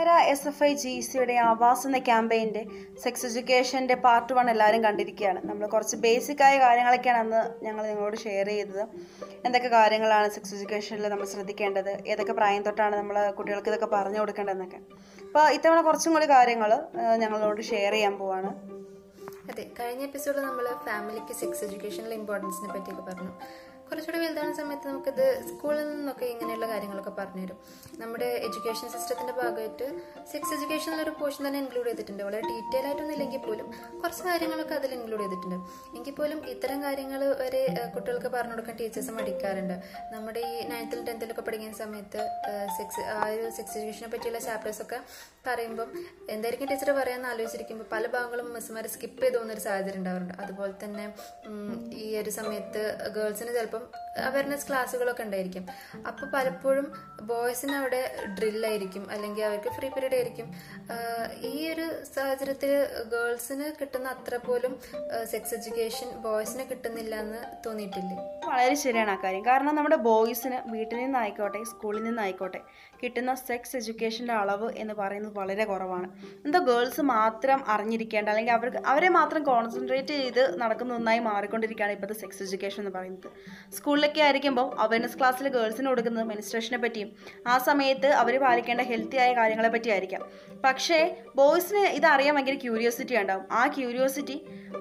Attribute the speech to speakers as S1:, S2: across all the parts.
S1: ആര S F I G സിയുടെ ആവാസ് എന്ന ക്യാമ്പയിന്റെ സെക്സ് എഡ്യൂക്കേഷന്റെ പാർട്ട് വൺ എല്ലാവരും കണ്ടിരിക്കുകയാണ്. നമ്മൾ കുറച്ച് ബേസിക് ആയ കാര്യങ്ങളൊക്കെയാണ് അന്ന് ഞങ്ങൾ നിങ്ങളോട് ഷെയർ ചെയ്തത്. എന്തൊക്കെ കാര്യങ്ങളാണ് സെക്സ് എഡ്യൂക്കേഷനിൽ നമ്മൾ ശ്രദ്ധിക്കേണ്ടത്? ഏതൊക്കെ പ്രായം തൊട്ടാണ് നമ്മൾ കുട്ടികൾക്ക് ഇതൊക്കെ പറഞ്ഞു കൊടുക്കേണ്ടതെന്നൊക്കെ. അപ്പോൾ ഇത്തവണ കുറച്ചും കൂടി കാര്യങ്ങൾ ഞങ്ങളോട് ഷെയർ ചെയ്യാൻ പോവാണ്.
S2: അതെ കഴിഞ്ഞ എപ്പിസോഡിൽ നമ്മൾ ഫാമിലിക്ക് സെക്സ് എഡ്യൂക്കേഷനിലെ ഇമ്പോർട്ടൻസിനെ പറ്റിയൊക്കെ പറഞ്ഞു. കുറച്ചുകൂടി വലുതാവുന്ന സമയത്ത് നമുക്കിത് സ്കൂളിൽ നിന്നൊക്കെ ഇങ്ങനെയുള്ള കാര്യങ്ങളൊക്കെ പറഞ്ഞുതരും. നമ്മുടെ എഡ്യൂക്കേഷൻ സിസ്റ്റത്തിന്റെ ഭാഗമായിട്ട് സെക്സ് എഡ്യൂക്കേഷൻ ഒരു പോർഷൻ തന്നെ ഇൻക്ലൂഡ് ചെയ്തിട്ടുണ്ട്. വളരെ ഡീറ്റെയിൽ ആയിട്ടൊന്നും ഇല്ലെങ്കിൽ പോലും കുറച്ച് കാര്യങ്ങളൊക്കെ അതിൽ ഇൻക്ലൂഡ് ചെയ്തിട്ടുണ്ട്. എങ്കിൽ പോലും ഇത്തരം കാര്യങ്ങൾ വരെ കുട്ടികൾക്ക് പറഞ്ഞു കൊടുക്കാൻ ടീച്ചേഴ്സ് മടിക്കാറുണ്ട്. നമ്മുടെ ഈ നയൻത്തിലും ടെൻത്തിലൊക്കെ പഠിക്കുന്ന സമയത്ത് സെക്സ് ആ ഒരു സെക്സ് എഡ്യൂക്കേഷനെ പറ്റിയുള്ള ചാപ്റ്റേഴ്സ് ഒക്കെ പറയുമ്പം എന്തായിരിക്കും ടീച്ചർ പറയാന്ന് ആലോചിച്ചിരിക്കുമ്പോൾ പല ഭാഗങ്ങളും മിസ്സുമാർ സ്കിപ്പ് ചെയ്ത് പോകുന്ന ഒരു സാഹചര്യം ഉണ്ടാവാറുണ്ട്. അതുപോലെ തന്നെ ഈ ഒരു സമയത്ത് ഗേൾസിന് ചിലപ്പം അവയർനെസ് ക്ലാസ്സുകളൊക്കെ ഉണ്ടായിരിക്കും. അപ്പോൾ പലപ്പോഴും ബോയ്സിന് അവിടെ ഡ്രില്ലായിരിക്കും അല്ലെങ്കിൽ അവർക്ക് ഫ്രീ പീരീഡ് ആയിരിക്കും. ഈ ഒരു സാഹചര്യത്തിൽ ഗേൾസിന് കിട്ടുന്ന അത്ര പോലും സെക്സ് എഡ്യൂക്കേഷൻ ബോയ്സിന് കിട്ടുന്നില്ല എന്ന് തോന്നിയിട്ടില്ലേ?
S1: വളരെ ശരിയാണ് ആ കാര്യം. കാരണം നമ്മുടെ ബോയ്സിന് വീട്ടിൽ നിന്നായിക്കോട്ടെ സ്കൂളിൽ നിന്നായിക്കോട്ടെ കിട്ടുന്ന സെക്സ് എഡ്യൂക്കേഷന്റെ അളവ് എന്ന് പറയുന്നത് വളരെ കുറവാണ്. എന്തോ ഗേൾസ് മാത്രം അറിഞ്ഞിരിക്കേണ്ട അല്ലെങ്കിൽ അവർക്ക് അവരെ മാത്രം കോൺസെൻട്രേറ്റ് ചെയ്ത് നടക്കുന്ന ഒന്നായി മാറിക്കൊണ്ടിരിക്കുകയാണ് ഇപ്പോഴത്തെ സെക്സ് എഡ്യൂക്കേഷൻ എന്ന് പറയുന്നത്. സ്കൂളിലൊക്കെ ആയിരിക്കുമ്പോൾ അവയർനെസ് ക്ലാസ്സിൽ ഗേൾസിന് കൊടുക്കുന്നത് മെനിസ്ട്രേഷനെ പറ്റിയും ആ സമയത്ത് അവർ പാലിക്കേണ്ട ഹെൽത്തി ആയ കാര്യങ്ങളെ പറ്റി ആയിരിക്കാം പക്ഷേ ബോയ്സിന് ഇത് അറിയാൻ ഭയങ്കര ക്യൂരിയോസിറ്റി ഉണ്ടാവും. ആ ക്യൂരിയോസിറ്റി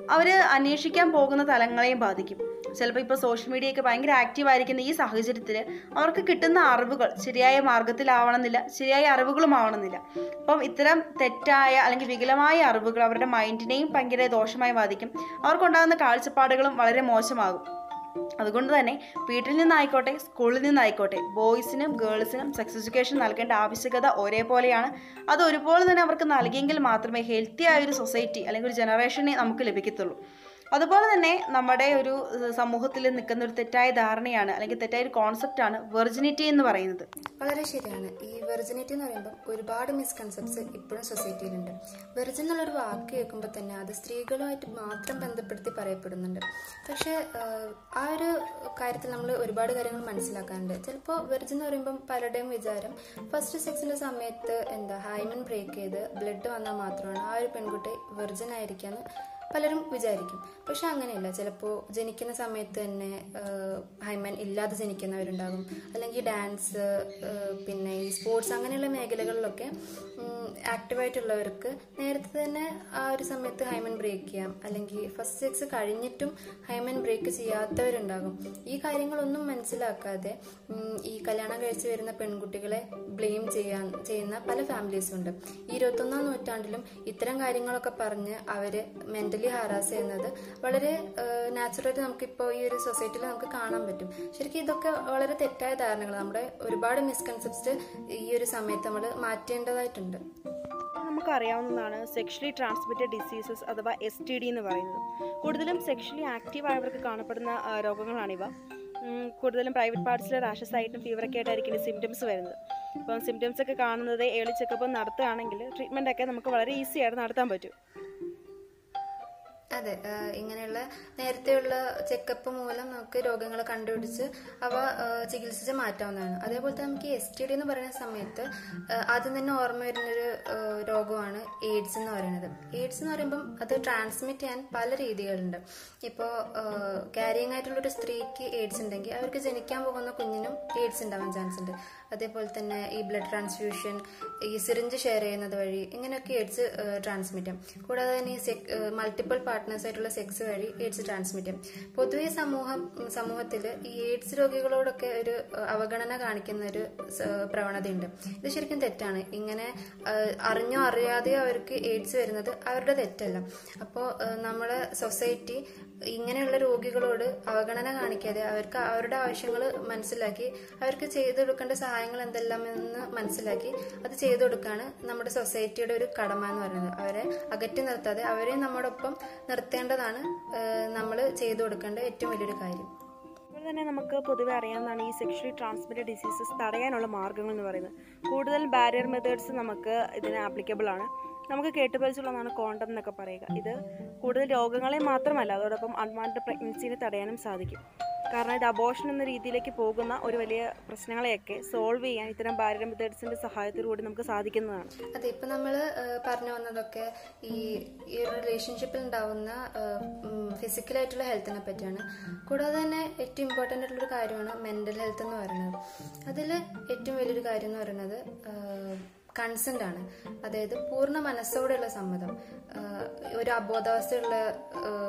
S1: അവർ അന്വേഷിക്കാൻ പോകുന്ന തലങ്ങളെയും ബാധിക്കും. ചിലപ്പോൾ ഇപ്പോൾ സോഷ്യൽ മീഡിയയൊക്കെ ഭയങ്കര ആക്റ്റീവ് ആയിരിക്കുന്ന ഈ സാഹചര്യത്തിൽ അവർക്ക് കിട്ടുന്ന അറിവുകൾ ശരിയായ മാർഗത്തിലാവണമെന്നില്ല ശരിയായ അറിവുകളും ആവണമെന്നില്ല അപ്പം ഇത്തരം തെറ്റായ അല്ലെങ്കിൽ വികലമായ അറിവുകൾ അവരുടെ മൈൻഡിനെയും ഭയങ്കര ദോഷമായി ബാധിക്കും. അവർക്കുണ്ടാകുന്ന കാഴ്ചപ്പാടുകളും വളരെ മോശമാകും. അതുകൊണ്ട് തന്നെ വീട്ടിൽ നിന്നായിക്കോട്ടെ സ്കൂളിൽ നിന്നായിക്കോട്ടെ ബോയ്സിനും ഗേൾസിനും സെക്സ് എഡ്യൂക്കേഷൻ നൽകേണ്ട ആവശ്യകത ഒരേപോലെയാണ്. അത് ഒരുപോലെ തന്നെ അവർക്ക് നൽകിയെങ്കിൽ മാത്രമേ ഹെൽത്തി ആയ ഒരു സൊസൈറ്റി അല്ലെങ്കിൽ ഒരു ജനറേഷനെ നമുക്ക് ലഭിക്കത്തുള്ളൂ. അതുപോലെ തന്നെ നമ്മുടെ ഒരു സമൂഹത്തിൽ നിൽക്കുന്ന ഒരു തെറ്റായ ധാരണയാണ് അല്ലെങ്കിൽ തെറ്റായ ഒരു ആണ് വെർജിനിറ്റി എന്ന് പറയുന്നത്.
S2: വളരെ ശരിയാണ്. ഈ വെർജിനിറ്റി എന്ന് പറയുമ്പോൾ ഒരുപാട് മിസ്കൺസെപ്റ്റ്സ് ഇപ്പോഴും സൊസൈറ്റിയിലുണ്ട് വെർജിൻ എന്നുള്ളൊരു വാക്ക് കേൾക്കുമ്പോൾ തന്നെ അത് സ്ത്രീകളുമായിട്ട് മാത്രം ബന്ധപ്പെടുത്തി പറയപ്പെടുന്നുണ്ട്. പക്ഷേ ആ ഒരു കാര്യത്തിൽ നമ്മൾ ഒരുപാട് കാര്യങ്ങൾ മനസ്സിലാക്കാറുണ്ട് ചിലപ്പോൾ വെർജിൻ എന്ന് പറയുമ്പം പലരുടെയും വിചാരം ഫസ്റ്റ് സെക്സിന്റെ സമയത്ത് എന്താ ഹൈമൻ ബ്രേക്ക് ചെയ്ത് ബ്ലഡ് വന്നാൽ മാത്രമാണ് ആ ഒരു പെൺകുട്ടി വെർജിൻ ആയിരിക്കാന്ന് പലരും വിചാരിക്കും. പക്ഷെ അങ്ങനെയല്ല. ചിലപ്പോൾ ജനിക്കുന്ന സമയത്ത് തന്നെ ഹൈമൻ ഇല്ലാതെ ജനിക്കുന്നവരുണ്ടാകും. അല്ലെങ്കിൽ ഡാൻസ് പിന്നെ ഈ സ്പോർട്സ് അങ്ങനെയുള്ള മേഖലകളിലൊക്കെ ആക്റ്റീവായിട്ടുള്ളവർക്ക് നേരത്തെ തന്നെ ആ ഒരു സമയത്ത് ഹൈമൻ ബ്രേക്ക് ചെയ്യാം. അല്ലെങ്കിൽ ഫസ്റ്റ് സെക്സ് കഴിഞ്ഞിട്ടും ഹൈമൻ ബ്രേക്ക് ചെയ്യാത്തവരുണ്ടാകും. ഈ കാര്യങ്ങളൊന്നും മനസ്സിലാക്കാതെ ഈ കല്യാണം കഴിച്ചു വരുന്ന പെൺകുട്ടികളെ ബ്ലെയിം ചെയ്യാൻ ചെയ്യുന്ന പല ഫാമിലീസും ഉണ്ട്. ഈ ഇരുപത്തൊന്നാം നൂറ്റാണ്ടിലും ഇത്തരം കാര്യങ്ങളൊക്കെ പറഞ്ഞ് അവർ മെന്റലി ഹാരാസ് ചെയ്യുന്നത് വളരെ നാച്ചുറലായിട്ട് നമുക്കിപ്പോൾ ഈ ഒരു സൊസൈറ്റിയിൽ നമുക്ക് കാണാൻ പറ്റും. ശരിക്കും ഇതൊക്കെ വളരെ തെറ്റായ ധാരണകൾ നമ്മുടെ ഒരുപാട് മിസ്കൺസെപ്റ്റ് ഈ ഒരു സമയത്ത് നമ്മൾ മാറ്റേണ്ടതായിട്ടുണ്ട്.
S1: നമുക്കറിയാവുന്നതാണ് സെക്ഷലി ട്രാൻസ്മിറ്റഡ് ഡിസീസസ് അഥവാ എസ് ടി ഡി എന്ന് പറയുന്നത്. കൂടുതലും സെക്ഷലി ആക്റ്റീവ് ആയവർക്ക് കാണപ്പെടുന്ന രോഗങ്ങളാണിവ കൂടുതലും പ്രൈവറ്റ് പാർട്സിൽ റാഷസ് ആയിട്ടും ഫീവർ ഫീവറൊക്കെ ആയിട്ടായിരിക്കും സിംറ്റംസ് വരുന്നത്. അപ്പം സിംറ്റംസ് ഒക്കെ കാണുന്നത് ഏളി ചെക്കപ്പ് നടത്തുകയാണെങ്കിൽ ട്രീറ്റ്മെന്റ് ഒക്കെ നമുക്ക് വളരെ ഈസി ആയിട്ട് നടത്താൻ പറ്റും.
S2: അതെ ഇങ്ങനെയുള്ള നേരത്തെയുള്ള ചെക്കപ്പ് മൂലം നമുക്ക് രോഗങ്ങൾ കണ്ടുപിടിച്ച് അവ ചികിത്സിച്ച് മാറ്റാവുന്നതാണ്. അതേപോലെ തന്നെ നമുക്ക് എസ് ടി ഡി എന്ന് പറയുന്ന സമയത്ത് ആദ്യം തന്നെ ഓർമ്മ വരുന്നൊരു രോഗമാണ് എയ്ഡ്സ് എന്ന് പറയുന്നത്. എയ്ഡ്സ് എന്ന് പറയുമ്പം അത് ട്രാൻസ്മിറ്റ് ചെയ്യാൻ പല രീതികളുണ്ട്. ഇപ്പോൾ ആയിട്ടുള്ള ഒരു സ്ത്രീക്ക് എയ്ഡ്സ് ഉണ്ടെങ്കിൽ അവർക്ക് ജനിക്കാൻ പോകുന്ന കുഞ്ഞിനും എയ്ഡ്സ് ഉണ്ടാവാൻ ചാൻസ് ഉണ്ട്. അതേപോലെ തന്നെ ഈ ബ്ലഡ് ട്രാൻസ്ഫ്യൂഷൻ ഈ സിറിഞ്ച് ഷെയർ ചെയ്യുന്നത് വഴി ഇങ്ങനെയൊക്കെ എയ്ഡ്സ് ട്രാൻസ്മിറ്റ് ചെയ്യും. കൂടാതെ തന്നെ ഈ മൾട്ടിപ്പിൾ പാർട്ട്നേഴ്സ് ആയിട്ടുള്ള സെക്സ് വഴി എയ്ഡ്സ് ട്രാൻസ്മിറ്റ് ചെയ്യും. പൊതുവെ സമൂഹം സമൂഹത്തിൽ ഈ എയ്ഡ്സ് രോഗികളോടൊക്കെ ഒരു അവഗണന കാണിക്കുന്ന ഒരു പ്രവണതയുണ്ട്. ഇത് ശരിക്കും തെറ്റാണ്. ഇങ്ങനെ അറിഞ്ഞോ അറിയാതെയോ അവർക്ക് എയ്ഡ്സ് വരുന്നത് അവരുടെ തെറ്റല്ല. അപ്പോൾ നമ്മളെ സൊസൈറ്റി ഇങ്ങനെയുള്ള രോഗികളോട് അവഗണന കാണിക്കാതെ അവർക്ക് അവരുടെ ആവശ്യങ്ങൾ മനസ്സിലാക്കി അവർക്ക് ചെയ്തു കൊടുക്കേണ്ട സഹായങ്ങൾ എന്തെല്ലാമെന്ന് മനസ്സിലാക്കി അത് ചെയ്തു കൊടുക്കുകയാണ് നമ്മുടെ സൊസൈറ്റിയുടെ ഒരു കടമ എന്ന് പറയുന്നത്. അവരെ അകറ്റി നിർത്താതെ അവരെ നമ്മോടൊപ്പം നിർത്തേണ്ടതാണ് നമ്മൾ ചെയ്തു കൊടുക്കേണ്ട ഏറ്റവും വലിയൊരു കാര്യം.
S1: അതുപോലെ തന്നെ നമുക്ക് പൊതുവെ അറിയാവുന്നതാണ് ഈ സെക്ഷലി ട്രാൻസ്മിറ്റഡ് ഡിസീസസ് തടയാനുള്ള മാർഗങ്ങൾ എന്ന് പറയുന്നത്. കൂടുതൽ ബാരിയർ മെത്തേഡ്സ് നമുക്ക് ഇതിന് ആപ്ലിക്കബിൾ ആണ്. നമുക്ക് കേട്ടുപരിച്ചുള്ളതാണ് കോണ്ടം എന്നൊക്കെ പറയുക. ഇത് കൂടുതൽ രോഗങ്ങളെ മാത്രമല്ല അതോടൊപ്പം അൺവാണ്ടഡ് പ്രഗ്നൻസിനെ തടയാനും സാധിക്കും. കാരണം ഇത് അബോഷൻ എന്ന രീതിയിലേക്ക് പോകുന്ന ഒരു വലിയ പ്രശ്നങ്ങളെയൊക്കെ സോൾവ് ചെയ്യാൻ ഇത്തരം ബാരിയർ മെത്തേഡ്സിന്റെ സഹായത്തോടുകൂടി നമുക്ക് സാധിക്കുന്നതാണ്.
S2: അതെ ഇപ്പൊ നമ്മൾ പറഞ്ഞു വന്നതൊക്കെ ഈ ഈ റിലേഷൻഷിപ്പിൽ ഉണ്ടാവുന്ന ഫിസിക്കലായിട്ടുള്ള ഹെൽത്തിനെ പറ്റിയാണ്. കൂടാതെ തന്നെ ഏറ്റവും ഇമ്പോർട്ടന്റ് ആയിട്ടുള്ള ഒരു കാര്യമാണ് മെന്റൽ ഹെൽത്ത് എന്ന് പറയുന്നത്. അതിൽ ഏറ്റവും വലിയൊരു കാര്യം എന്ന് പറയുന്നത് കൺസെന്റ് ആണ്. അതായത് പൂർണ മനസ്സോടെയുള്ള സമ്മതം. ഒരു അബോധാവസ്ഥയുള്ള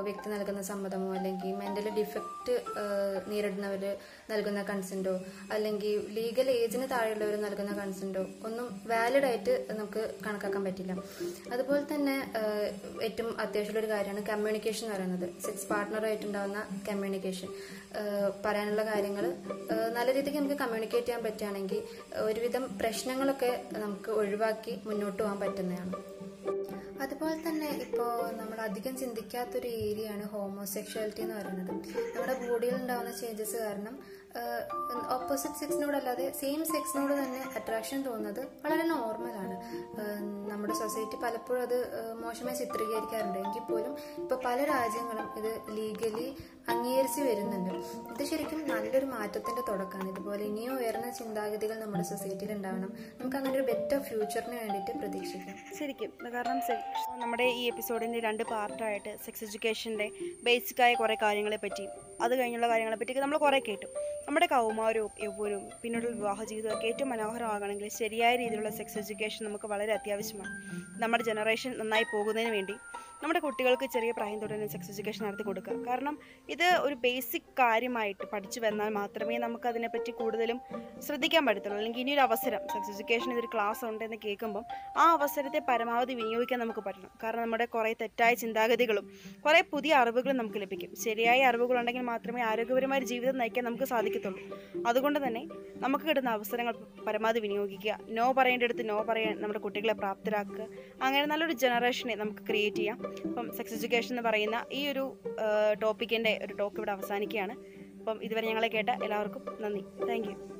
S2: വ്യക്തി നൽകുന്ന സമ്മതമോ അല്ലെങ്കിൽ മെന്റൽ ഡിഫക്റ്റ് നേരിടുന്നവർ നൽകുന്ന കൺസെന്റോ അല്ലെങ്കിൽ ലീഗൽ ഏജിന് താഴെയുള്ളവർ നൽകുന്ന കൺസെന്റോ ഒന്നും വാലിഡ് ആയിട്ട് നമുക്ക് കണക്കാക്കാൻ പറ്റില്ല. അതുപോലെ തന്നെ ഏറ്റവും അത്യാവശ്യമുള്ള ഒരു കാര്യമാണ് കമ്മ്യൂണിക്കേഷൻ എന്ന് പറയുന്നത്. സെക്സ് പാർട്ട്ണറായിട്ടുണ്ടാവുന്ന കമ്മ്യൂണിക്കേഷൻ പറയാനുള്ള കാര്യങ്ങൾ നല്ല രീതിക്ക് നമുക്ക് കമ്മ്യൂണിക്കേറ്റ് ചെയ്യാൻ പറ്റുകയാണെങ്കിൽ ഒരുവിധം പ്രശ്നങ്ങളൊക്കെ നമുക്ക് ഒഴിവാക്കി മുന്നോട്ട് പോകാൻ പറ്റുന്നതാണ്. അതുപോലെ തന്നെ ഇപ്പോൾ നമ്മൾ അധികം ചിന്തിക്കാത്തൊരു ഏരിയയാണ് ഹോമോസെക്ഷുവാലിറ്റി എന്ന് പറയുന്നത്. നമ്മുടെ ബോഡിയിൽ ഉണ്ടാകുന്ന ചേഞ്ചസ് കാരണം ഓപ്പോസിറ്റ് സെക്സിനോടല്ലാതെ സെയിം സെക്സിനോട് തന്നെ അട്രാക്ഷൻ തോന്നുന്നത് വളരെ നോർമലാണ് നമ്മുടെ സൊസൈറ്റി പലപ്പോഴും അത് മോശമായി ചിത്രീകരിക്കാറുണ്ട്. എങ്കിൽ പോലും ഇപ്പൊ പല രാജ്യങ്ങളും ഇത് ലീഗലി അംഗീകരിച്ച് വരുന്നുണ്ട്. ഇത് ശരിക്കും നല്ലൊരു മാറ്റത്തിന്റെ തുടക്കമാണ്. ഇതുപോലെ ഇനിയും ഉയർന്ന ചിന്താഗതികൾ നമ്മുടെ സൊസൈറ്റിയിൽ ഉണ്ടാവണം. നമുക്ക് അങ്ങനെ ഒരു ബെറ്റർ ഫ്യൂച്ചറിന് വേണ്ടിയിട്ട് പ്രതീക്ഷിക്കാം.
S1: ശരിക്കും. കാരണം നമ്മുടെ ഈ എപ്പിസോഡിന്റെ രണ്ട് പാർട്ടായിട്ട് സെക്സ് എഡ്യൂക്കേഷന്റെ ബേസിക്കായ കുറേ കാര്യങ്ങളെ പറ്റി അത് കഴിഞ്ഞുള്ള കാര്യങ്ങളെ പറ്റിയൊക്കെ നമ്മൾ കുറേ കേട്ടു. നമ്മുടെ കൗമാരവും യൗവനവും പിന്നീടുള്ള വിവാഹ ജീവിതമൊക്കെ ഏറ്റവും മനോഹരമാകണമെങ്കിൽ ശരിയായ രീതിയിലുള്ള സെക്സ് എഡ്യൂക്കേഷൻ നമുക്ക് വളരെ അത്യാവശ്യമാണ്. നമ്മുടെ ജനറേഷൻ നന്നായി പോകുന്നതിന് വേണ്ടി. നമ്മുടെ കുട്ടികൾക്ക് ചെറിയ പ്രായം തൊട്ട് തന്നെ സെക്സ് എഡ്യൂക്കേഷൻ നടത്തി കൊടുക്കുക. കാരണം ഇത് ഒരു ബേസിക് കാര്യമായിട്ട് പഠിച്ചു വന്നാൽ മാത്രമേ നമുക്ക് അതിനെപ്പറ്റി കൂടുതലും ശ്രദ്ധിക്കാൻ പറ്റത്തുള്ളൂ. അല്ലെങ്കിൽ ഇനിയൊരു അവസരം സെക്സ് എഡ്യൂക്കേഷൻ ഇതൊരു ക്ലാസ് ഉണ്ടെന്ന് കേൾക്കുമ്പം ആ അവസരത്തെ പരമാവധി വിനിയോഗിക്കാൻ നമുക്ക് പറ്റണം. കാരണം നമ്മുടെ കുറേ തെറ്റായ ചിന്താഗതികളും കുറേ പുതിയ അറിവുകളും നമുക്ക് ലഭിക്കും. ശരിയായ അറിവുകളുണ്ടെങ്കിൽ മാത്രമേ ആരോഗ്യപരമായ ജീവിതം നയിക്കാൻ നമുക്ക് സാധിക്കത്തുള്ളൂ. അതുകൊണ്ട് തന്നെ നമുക്ക് കിട്ടുന്ന അവസരങ്ങൾ പരമാവധി വിനിയോഗിക്കുക. നോ പറയേണ്ടടുത്ത് നോ പറയാൻ നമ്മുടെ കുട്ടികളെ പ്രാപ്തരാക്കുക. അങ്ങനെ നല്ലൊരു ജനറേഷനെ നമുക്ക് ക്രിയേറ്റ് ചെയ്യാം. അപ്പം സെക്സ് എഡ്യൂക്കേഷൻ എന്ന് പറയുന്ന ഈ ഒരു ടോപ്പിക്കിന്റെ ഒരു ടോക്ക് ഇവിടെ അവസാനിക്കുകയാണ്. അപ്പം ഇതുവരെ ഞങ്ങളെ കേട്ട എല്ലാവർക്കും നന്ദി. താങ്ക്